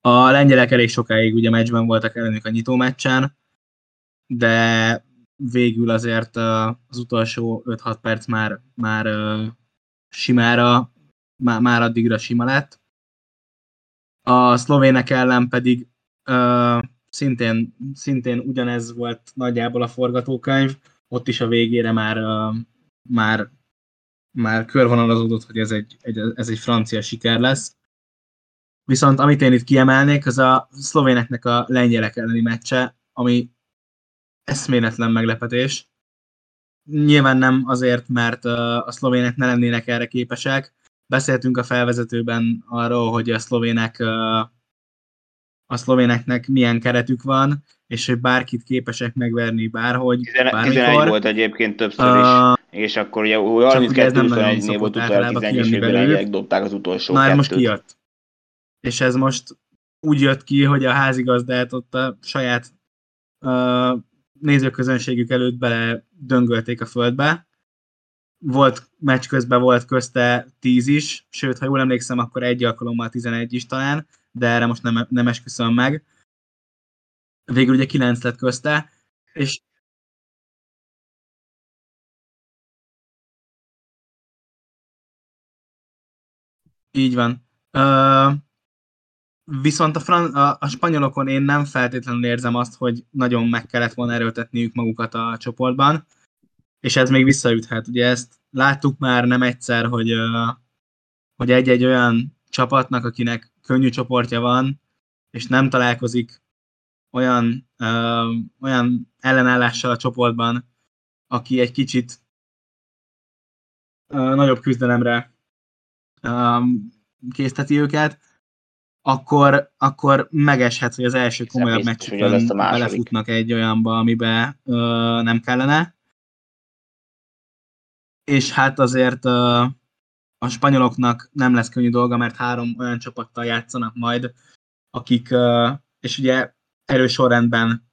A lengyelek elég sokáig ugye meccsben voltak ellenük a nyitó meccsen, de végül azért az utolsó 5-6 perc már, már simára, már, már addigra sima lett. A szlovének ellen pedig uh, szintén, szintén ugyanez volt nagyjából a forgatókönyv, ott is a végére már, uh, már, már körvonalazódott, hogy ez egy, egy, ez egy francia siker lesz. Viszont amit én itt kiemelnék, az a szlovéneknek a lengyelek elleni meccse, ami eszméletlen meglepetés. Nyilván nem azért, mert a szlovének ne lennének erre képesek, Beszéltünk a felvezetőben arról, hogy a szlovének a szlovéneknek milyen keretük van, és hogy bárkit képesek megverni bárhogy, 11 volt egyébként többször is, uh, és akkor ugye 32-21-nél volt utoljára 11 és dobták az utolsó Na, kettőt. most kijött. És ez most úgy jött ki, hogy a házigazdát ott a saját uh, nézőközönségük előtt bele döngölték a földbe, volt meccs közben volt közte 10 is, sőt, ha jól emlékszem, akkor egy alkalommal 11 is talán, de erre most nem, nem esküszöm meg. Végül ugye 9 lett közte, És így van. Uh, viszont a, fran- a, a spanyolokon én nem feltétlenül érzem azt, hogy nagyon meg kellett volna erőltetniük magukat a csoportban, és ez még visszaüthet. Ugye ezt láttuk már nem egyszer, hogy, hogy egy-egy olyan csapatnak, akinek könnyű csoportja van, és nem találkozik olyan, uh, olyan ellenállással a csoportban, aki egy kicsit uh, nagyobb küzdelemre um, készteti őket, akkor, akkor megeshet, hogy az első komolyabb meccsükön belefutnak egy olyanba, amibe uh, nem kellene. És hát azért a spanyoloknak nem lesz könnyű dolga, mert három olyan csapattal játszanak majd, akik, és ugye erős sorrendben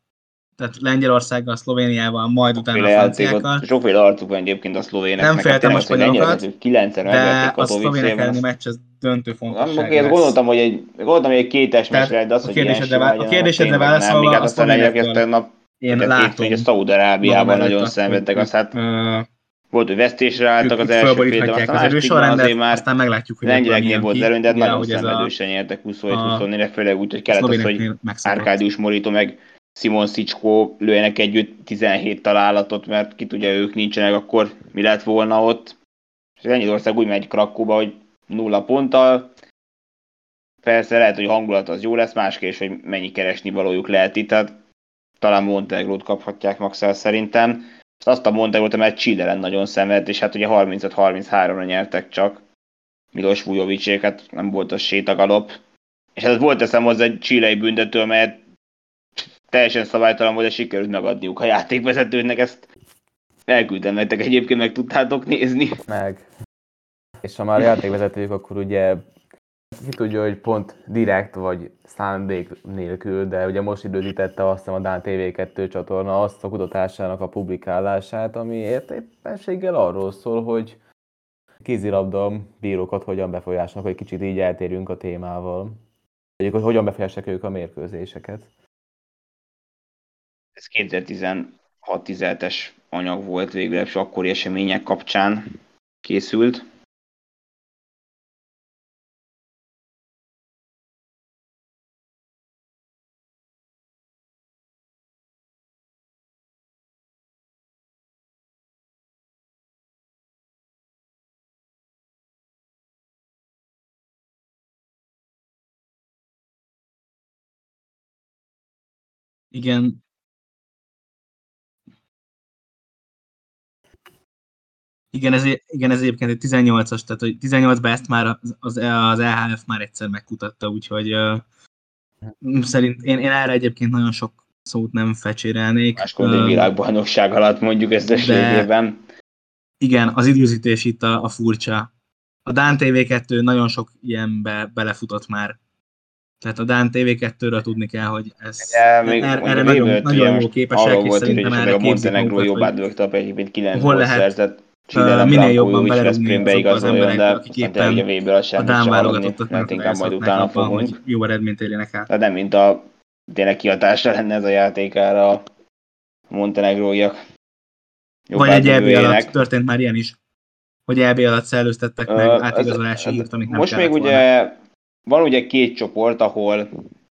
tehát Lengyelországgal, Szlovéniával, majd utána a franciákkal. Sokféle arcuk van egyébként a szlovének. Nem féltem a spanyolokat, de a szlovének elleni meccs az döntő fontosságú Én gondoltam, hogy egy, gondoltam, hogy egy kétes meccs de az, hogy kérdésedre, vá- a kérdésedre válaszolva, a szlovénektől én látom. Hogy a Szaúd-Arábiában nagyon szenvedtek, azt hát volt, hogy vesztésre álltak az első fél, aztán az erősorrendet, azért már aztán meglátjuk, hogy lengyeleknél volt előny, de nagyon szenvedősen nyertek 27-24-re, főleg úgy, hogy kellett az, hogy Árkádius Morito meg Simon Szicskó lőjenek együtt 17 találatot, mert ki tudja, ők nincsenek, akkor mi lett volna ott. És Lengyelország úgy megy Krakóba, hogy nulla ponttal. Persze lehet, hogy hangulat az jó lesz, más kérdés, hogy mennyi keresni valójuk lehet itt, tehát talán Montenegrót kaphatják Maxel szerintem. Azt a Montenegrót, amelyet Chile nagyon szenved, és hát ugye 35-33-ra nyertek csak. Milos Vujovicsék, hát nem volt az sétagalop. És hát volt eszem hozzá egy csilei büntető, amelyet teljesen szabálytalan volt, de sikerült megadniuk a játékvezetőnek, ezt elküldtem nektek egyébként, meg tudtátok nézni. Meg. És ha már játékvezetők, akkor ugye ki tudja, hogy pont direkt vagy szándék nélkül, de ugye most időzítette azt a Dán TV2 csatorna azt a kutatásának a publikálását, ami éppenséggel arról szól, hogy kézilabda bírókat hogyan befolyásolnak, hogy kicsit így eltérünk a témával. Hogy hogyan befolyásolják ők a mérkőzéseket. Ez 2016-17-es anyag volt végül, és akkori események kapcsán készült. Igen, Igen, ez, igen, ez egyébként egy 18-as, tehát hogy 18-ban ezt már az, az, EHF már egyszer megkutatta, úgyhogy uh, szerint én, én erre egyébként nagyon sok szót nem fecsérelnék. Máskor uh, világbajnokság alatt mondjuk összességében. Igen, az időzítés itt a, a furcsa. A Dán TV2 nagyon sok ilyenbe belefutott már. Tehát a Dán TV2-ről tudni kell, hogy ez ja, még, erre, erre nagyon, nagyon jó képesek, és szerintem erre képzik magukat, jobb átdögte, egyébként 9 hol lehet, szerzett uh, minél jobban belerúgni azokba az emberek, de akik éppen a, a Dán válogatottat mert inkább majd utána fogunk. Hogy jó eredményt érjenek át. De nem, mint a tényleg kiadásra lenne ez a játékára a montenegróiak. Vagy egy EB alatt történt már ilyen is, hogy EB alatt szellőztettek meg átigazolási hírt, amit nem Most még ugye van ugye két csoport, ahol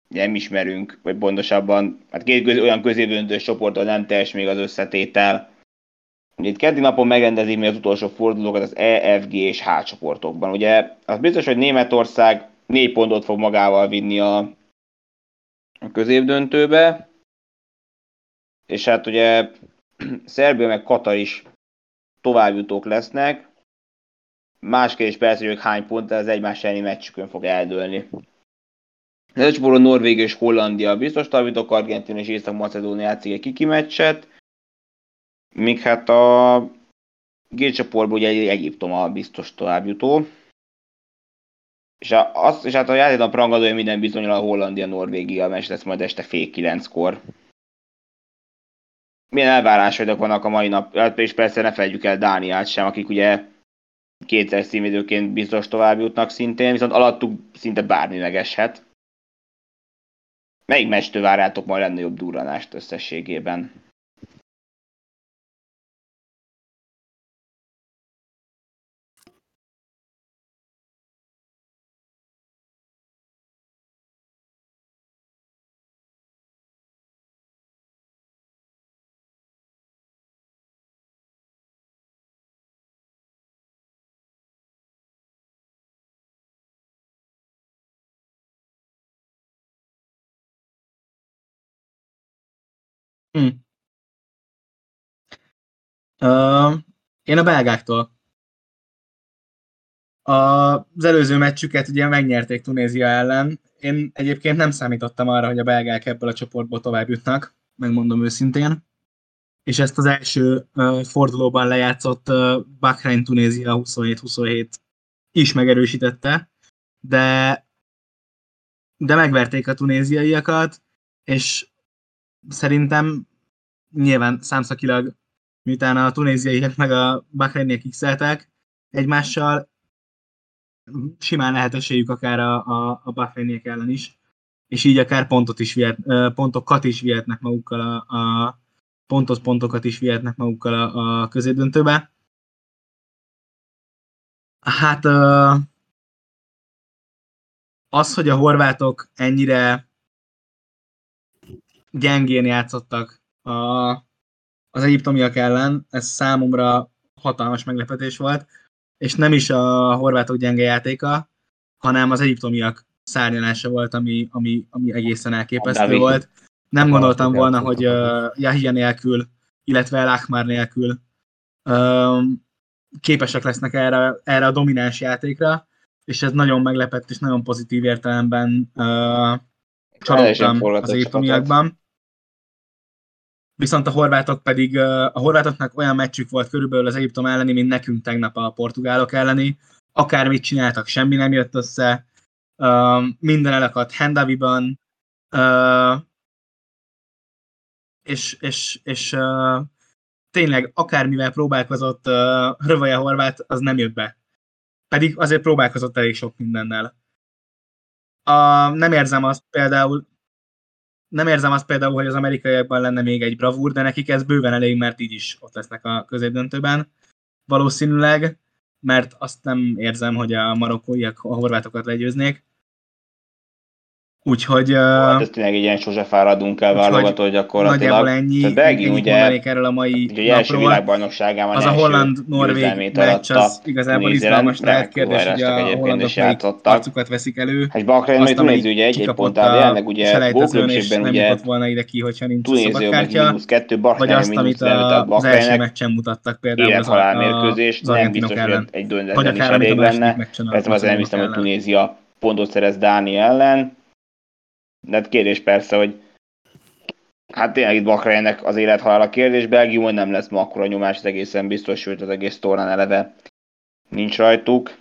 nem ismerünk, vagy pontosabban, hát két köz, olyan középdöntős csoport, ahol nem teljes még az összetétel, Ugye itt keddi napon megrendezi még az utolsó fordulókat az E, F, G és H csoportokban. Ugye az biztos, hogy Németország négy pontot fog magával vinni a, a középdöntőbe, és hát ugye Szerbia meg Katar is továbbjutók lesznek. Más kérdés persze, hogy ők hány pont, az egymás elleni meccsükön fog eldőlni. Ez csoportban Norvégia és Hollandia biztos továbbjutók, Argentina és Észak-Macedónia játszik egy kiki meccset. Míg hát a G csoportból ugye Egyiptom a biztos továbbjutó. És, a, az, és hát a játéknap rangadója minden bizonyal a Hollandia-Norvégia meccs lesz majd este fél kilenckor. Milyen elvárások vannak a mai nap, hát és persze ne felejtjük el Dániát sem, akik ugye kétszer színvédőként biztos tovább jutnak szintén, viszont alattuk szinte bármi megeshet. Melyik meccstől várjátok majd jobb durranást összességében? Én a belgáktól. Az előző meccsüket ugye megnyerték Tunézia ellen. Én egyébként nem számítottam arra, hogy a belgák ebből a csoportból tovább jutnak, megmondom őszintén. És ezt az első uh, fordulóban lejátszott uh, Bahrain Tunézia 27-27 is megerősítette, de de megverték a tunéziaiakat, és szerintem nyilván számszakilag, miután a tunéziaiak meg a bahreiniek x egymással simán lehet esélyük akár a, a, a bahreiniek ellen is, és így akár pontot is vihet, pontokat is vihetnek magukkal a, a pontos pontokat is vihetnek magukkal a, a középdöntőbe. Hát az, hogy a horvátok ennyire gyengén játszottak a, az egyiptomiak ellen, ez számomra hatalmas meglepetés volt, és nem is a horvátok gyenge játéka, hanem az egyiptomiak szárnyalása volt, ami, ami, ami egészen elképesztő David. volt. Nem gondoltam volna, hogy uh, Jahia nélkül, illetve El Akmar nélkül um, képesek lesznek erre, erre a domináns játékra, és ez nagyon meglepett, és nagyon pozitív értelemben uh, csalódtam az egyiptomiakban. Viszont a horvátok pedig, a horvátoknak olyan meccsük volt körülbelül az Egyiptom elleni, mint nekünk tegnap a portugálok elleni. Akármit csináltak, semmi nem jött össze. Minden elakadt Hendaviban. És és, és tényleg akármivel próbálkozott Rövaja Horvát, az nem jött be pedig azért próbálkozott elég sok mindennel. A, nem érzem azt például, nem érzem azt például, hogy az amerikaiakban lenne még egy bravúr, de nekik ez bőven elég, mert így is ott lesznek a középdöntőben. Valószínűleg, mert azt nem érzem, hogy a marokkóiak a horvátokat legyőznék. Úgyhogy... Hát ez tényleg egy ilyen sose fáradunk el válogató gyakorlatilag. Nagyjából ennyi, Belgium ugye, erről a mai ugye napról. első világbajnokságában az a holland-norvég meccs, az igazából izgalmas lehet kérdés, hogy a hollandok melyik arcukat veszik elő. Hát Bahrein majd Tunézi ugye egy pont áll, jelenleg ugye gólkülönbségben ugye nem volna ide ki, hogyha nincs szabadkártya, vagy azt, amit az első meccsen mutattak például az, mérkőzés, nem biztos, hogy egy döntetlen is elég lenne. Ez az nem hiszem, hogy Tunézia pontot szerez Dáni ellen hát kérdés persze, hogy hát tényleg itt Bakrajnek az élethalál a kérdés, Belgiumon nem lesz ma akkora nyomás, az egészen biztos, sőt az egész tornán eleve nincs rajtuk,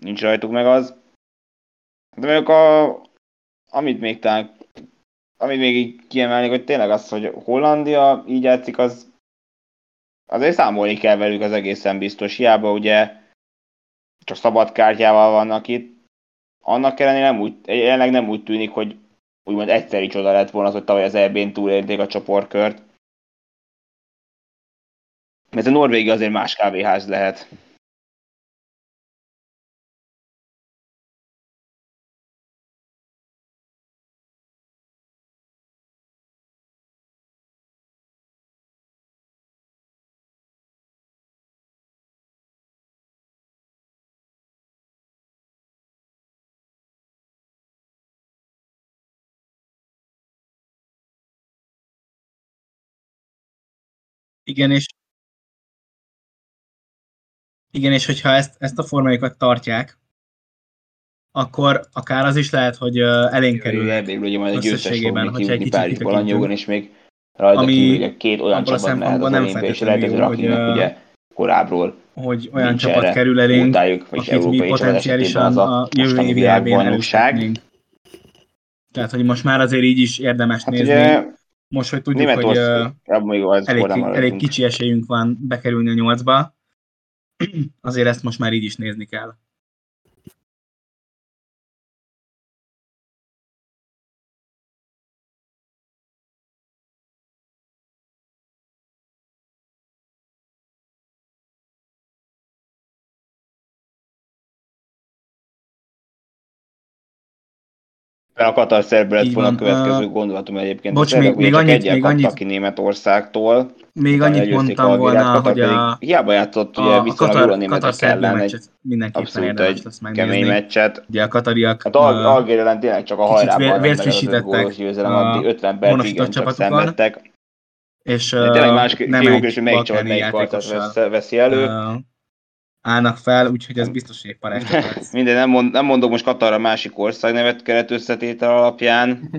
nincs rajtuk meg az. De mondjuk a, amit még talán, amit még így kiemelnék, hogy tényleg az, hogy Hollandia így játszik, az azért számolni kell velük az egészen biztos. Hiába ugye csak szabad kártyával vannak itt. Annak ellenére nem úgy, jelenleg nem úgy tűnik, hogy úgymond egyszeri csoda lett volna az, hogy tavaly az EB-n túlélték a csoportkört. Mert a Norvégia azért más kávéház lehet. Igen, és igen, és hogyha ezt, ezt a formájukat tartják, akkor akár az is lehet, hogy elénk kerül ugye majd egy összességében, hogyha egy kicsit kitekintünk. és még rajta ami kívül, két olyan csapat mehet az nem és lehet, hogy rakinek ugye korábbról hogy olyan csapat kerül elénk, utájuk, akit mi potenciálisan a, a jövő évi elbén Tehát, hogy most már azért így is érdemes hát nézni. Ugye, most, hogy tudjuk, hogy uh, elég, elég kicsi esélyünk van bekerülni a nyolcba, azért ezt most már így is nézni kell. A Katar szerb lett volna a következő uh, gondolatom egyébként. Bocs, még, még annyit, még annyit, ki Németországtól. Még annyit mondtam volna, hogy a, hiába játszott a, ugye viszonylag jól a németek ellen egy mindenképpen érdemes lesz megnézni. kemény meccset. Ugye a katariak... Hát Al- Algér ellen tényleg csak a hajrában vért frissítettek győzelem, addig 50 percig csak szenvedtek. és Tényleg más nem fiúk, egy és melyik csapat melyik veszi elő. Állnak fel, úgyhogy ez biztos, hogy parázslat lesz. Minden, nem, mond, nem mondok most Katarra másik ország nevet keret összetétel alapján,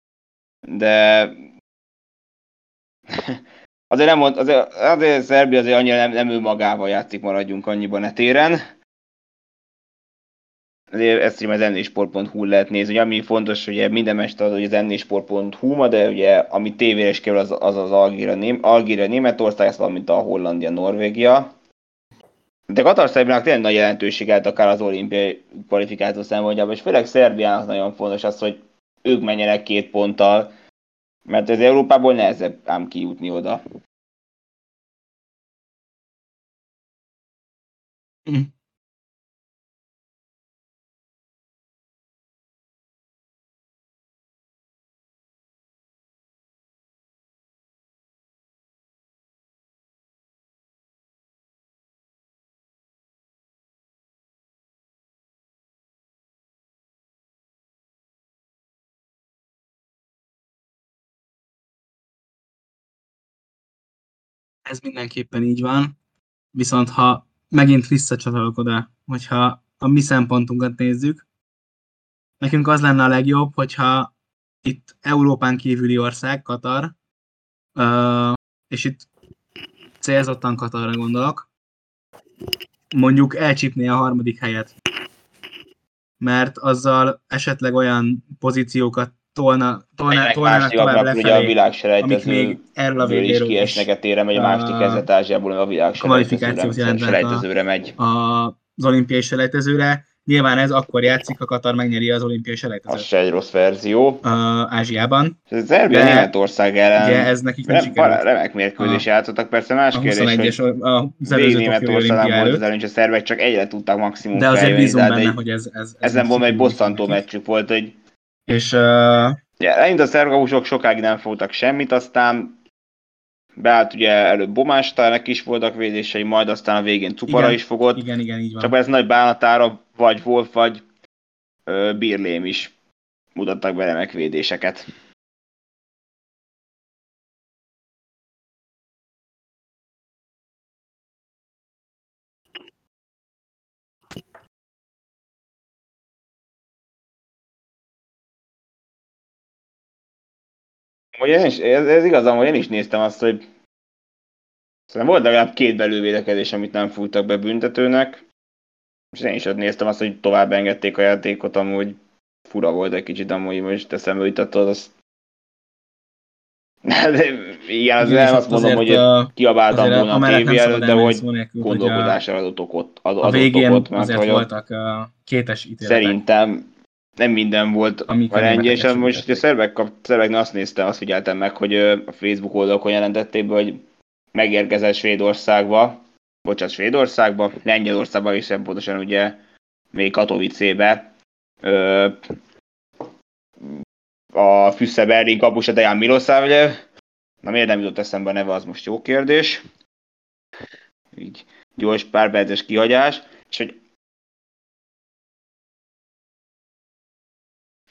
de azért nem mond, azért, azért Szerbia azért annyira nem, nem ő magával játszik, maradjunk annyiban a téren. Azért ezt az ennésport.hu lehet nézni, hogy ami fontos, hogy minden mester az, hogy az ennésport.hu ma, de ugye ami tévére is kerül, az az, az Algéria, Ném, Algéria Németország, ez valamint a Hollandia, Norvégia. De Katar Szerbiának tényleg nagy jelentőség állt akár az olimpiai kvalifikáció szempontjából, és főleg Szerbiának nagyon fontos az, hogy ők menjenek két ponttal, mert ez Európából nehezebb ám kijutni oda. Ez mindenképpen így van. Viszont ha megint visszacsatolok oda, hogyha a mi szempontunkat nézzük, nekünk az lenne a legjobb, hogyha itt Európán kívüli ország, Katar, és itt célzottan Katarra gondolok, mondjuk elcsípné a harmadik helyet. Mert azzal esetleg olyan pozíciókat tolna, tolna, másik tovább ablak, ugye a lefelé, világselejtező még erről a is kiesnek a téren, megy a másik a- kezdet-Ázsiából, a világselejtezőre a- megy. az olimpiai selejtezőre. Nyilván ez akkor játszik, ha Katar megnyeri az olimpiai Az selejtezőt se egy rossz verzió. uh, Ázsiában. Ez Szerbia Németország ellen Ugye ez nekik nem rem, sikerült. remek mérkőzés játszottak, persze más A kérdés, 21-es hogy az előző Tokiói Németországban volt az előny, a szervek csak egyre tudtak maximum de azért bízunk benne, egy- hogy ez, ez, ez ezen volt egy bosszantó meccsük volt, hogy És uh, ja, eleinte a szervagusok sokáig nem fogtak semmit, aztán beállt ugye előbb Bomástának is voltak védései, majd aztán a végén Cupara Igen, is fogott. igen, igen, így van. Csak ez nagy bánatára vagy Wolf, vagy ö, Birlém is mutattak be remek védéseket. Hogy én is, ez, ez igazam, hogy én is néztem azt, hogy szerintem volt legalább két belővédekezés, amit nem fújtak be büntetőnek, és én is ott néztem azt, hogy tovább engedték a játékot, amúgy fura volt egy kicsit, amúgy most eszembe jutottad, azt de igen, az Igen, és nem azt mondom, hogy uh, kiabáltam volna a tévé előtt, de hogy a, gondolkodásra adott okot, ad, a végén okot, mert azért voltak uh, kétes ítéletek. szerintem nem minden volt Amik a rendje, és most a segítették. szerbek, kap, szerbeknél azt néztem, azt figyeltem meg, hogy a Facebook oldalakon jelentették be, hogy megérkezett Svédországba, bocsánat, Svédországba, Lengyelországba is sem pontosan ugye még Katowice-be. Ö, a Füsse Berlin kapusa Dejan Milosavljev. Na miért nem jutott eszembe a neve, az most jó kérdés. Így gyors pár perces kihagyás. És hogy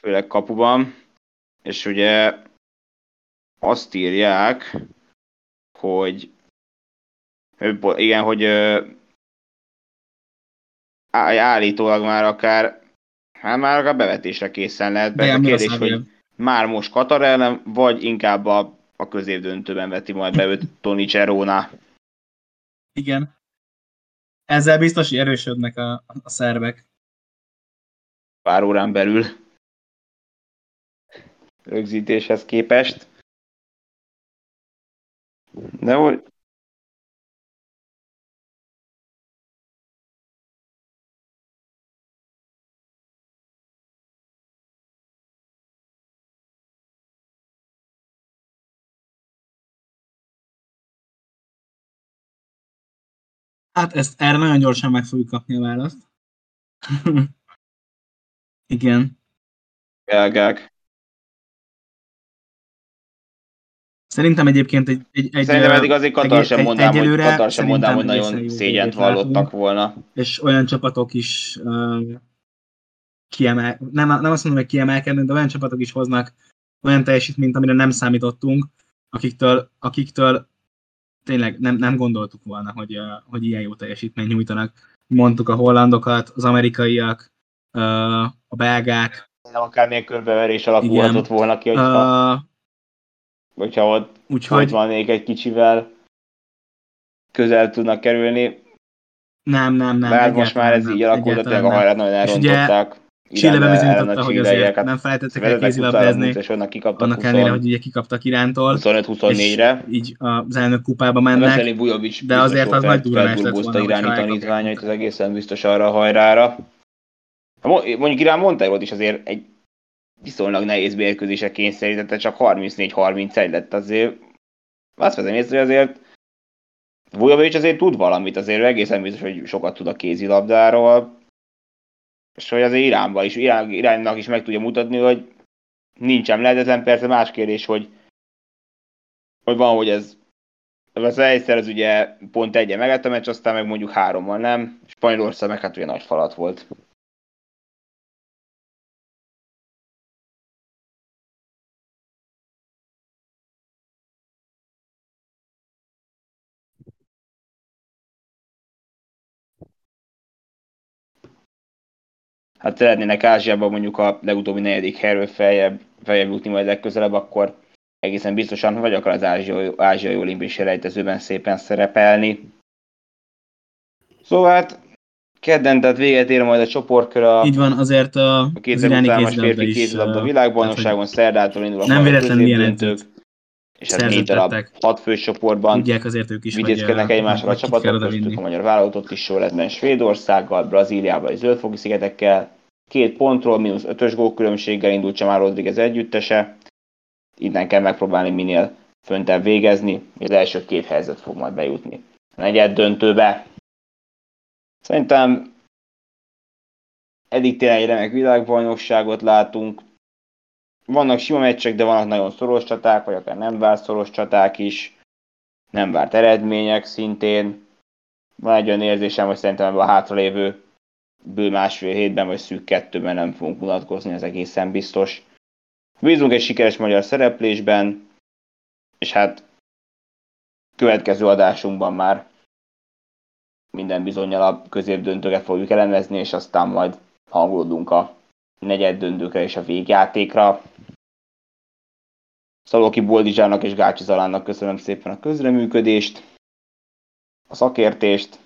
főleg kapuban, és ugye azt írják, hogy igen, hogy állítólag már akár hát már akár bevetésre készen lehet. De Be, a kérdés, hogy már most Katar ellen, vagy inkább a, a középdöntőben veti majd be őt Toni Cerona. Igen. Ezzel biztos, hogy erősödnek a, a szerbek. pár órán belül rögzítéshez képest. De hogy Hát ezt erre nagyon gyorsan meg fogjuk kapni a választ. Igen. belgák. Szerintem egyébként egy, egy, egy Szerintem eddig azért Katar sem egy- mondanám, hogy, Katar sem mondanám, hogy nagyon szégyent vallottak volna. és olyan csapatok is uh, kiemel, nem, nem azt mondom, hogy kiemelkednek, de olyan csapatok is hoznak olyan teljesítményt, amire nem számítottunk, akiktől, akiktől tényleg nem, nem gondoltuk volna, hogy, hogy ilyen jó teljesítményt nyújtanak. Mondtuk a hollandokat, az amerikaiak, a belgák. Nem akármilyen körbeverés alakulhatott volna ki, hogyha, uh, hogyha ott, úgyhogy, ott van még egy kicsivel közel tudnak kerülni. Nem, nem, nem. Mert most már ez így alakult, hogy a hajrát nagyon elrontották. Chile bizonyította, hogy azért nem felejtettek el kézilabdázni, annak ellenére, hogy ugye kikaptak Irántól. 25-24-re. így az elnök kupába mennek. de azért az nagy durvás lett volna, iráni tanítványait, az egészen biztos arra a hajrára. Mondjuk Irán Monteiro is azért egy viszonylag nehéz mérkőzése kényszerítette, csak 34-31 lett azért. Azt veszem észre, hogy azért Vujovic azért tud valamit, azért egészen biztos, hogy sokat tud a kézilabdáról, és hogy azért Iránban is, Irán, Iránnak is meg tudja mutatni, hogy nincsen lehetetlen, persze más kérdés, hogy, hogy van, hogy ez az egyszer az ugye pont egyen megett a meccs, aztán meg mondjuk hárommal nem. Spanyolország meg hát ugye nagy falat volt. Hát szeretnének Ázsiában mondjuk a legutóbbi negyedik helyről feljebb, feljebb jutni majd legközelebb, akkor egészen biztosan vagy akar az ázsiai, ázsiai olimpiai selejtezőben szépen szerepelni. Szóval hát kedden, tehát véget ér majd a csoportkör a, Így van, azért a, a két az férfi kézilabda világbajnokságon, szerdától indul a nem véletlenül jelentők és hát négy darab hat fős csoportban Tudják azért ők is, vigyézkednek egymással a csapatok, köztük a magyar vállalatot is jól lett Svédországgal, Brazíliával és Zöldfogi szigetekkel. Két pontról, mínusz ötös különbséggel indult Csamár Rodriguez együttese. Innen kell megpróbálni minél föntebb végezni, az első két helyzet fog majd bejutni. A negyed döntőbe. Szerintem eddig tényleg egy remek világbajnokságot látunk, vannak sima meccsek, de vannak nagyon szoros csaták, vagy akár nem várt szoros csaták is, nem várt eredmények szintén. Van egy olyan érzésem, hogy szerintem ebben a hátralévő bő másfél hétben, vagy szűk kettőben nem fogunk mutatkozni, ez egészen biztos. Bízunk egy sikeres magyar szereplésben, és hát következő adásunkban már minden bizonyal a középdöntőket fogjuk elemezni, és aztán majd hangolódunk a negyed döntőkre és a végjátékra. Szaloki Boldizsának és Gácsi Zalánnak köszönöm szépen a közreműködést, a szakértést,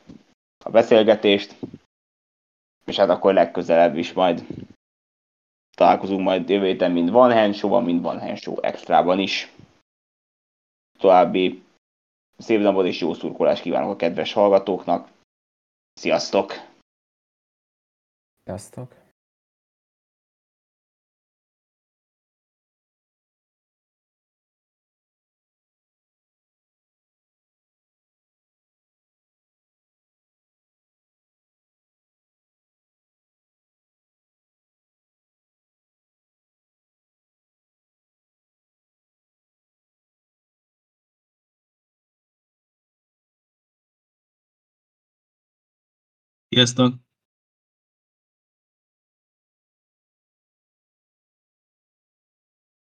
a beszélgetést, és hát akkor legközelebb is majd találkozunk majd jövő héten mind Van Henshow-ban, mind Van Henshow extrában is. További szép napot és jó szurkolást kívánok a kedves hallgatóknak. Sziasztok! Sziasztok! Sziasztok!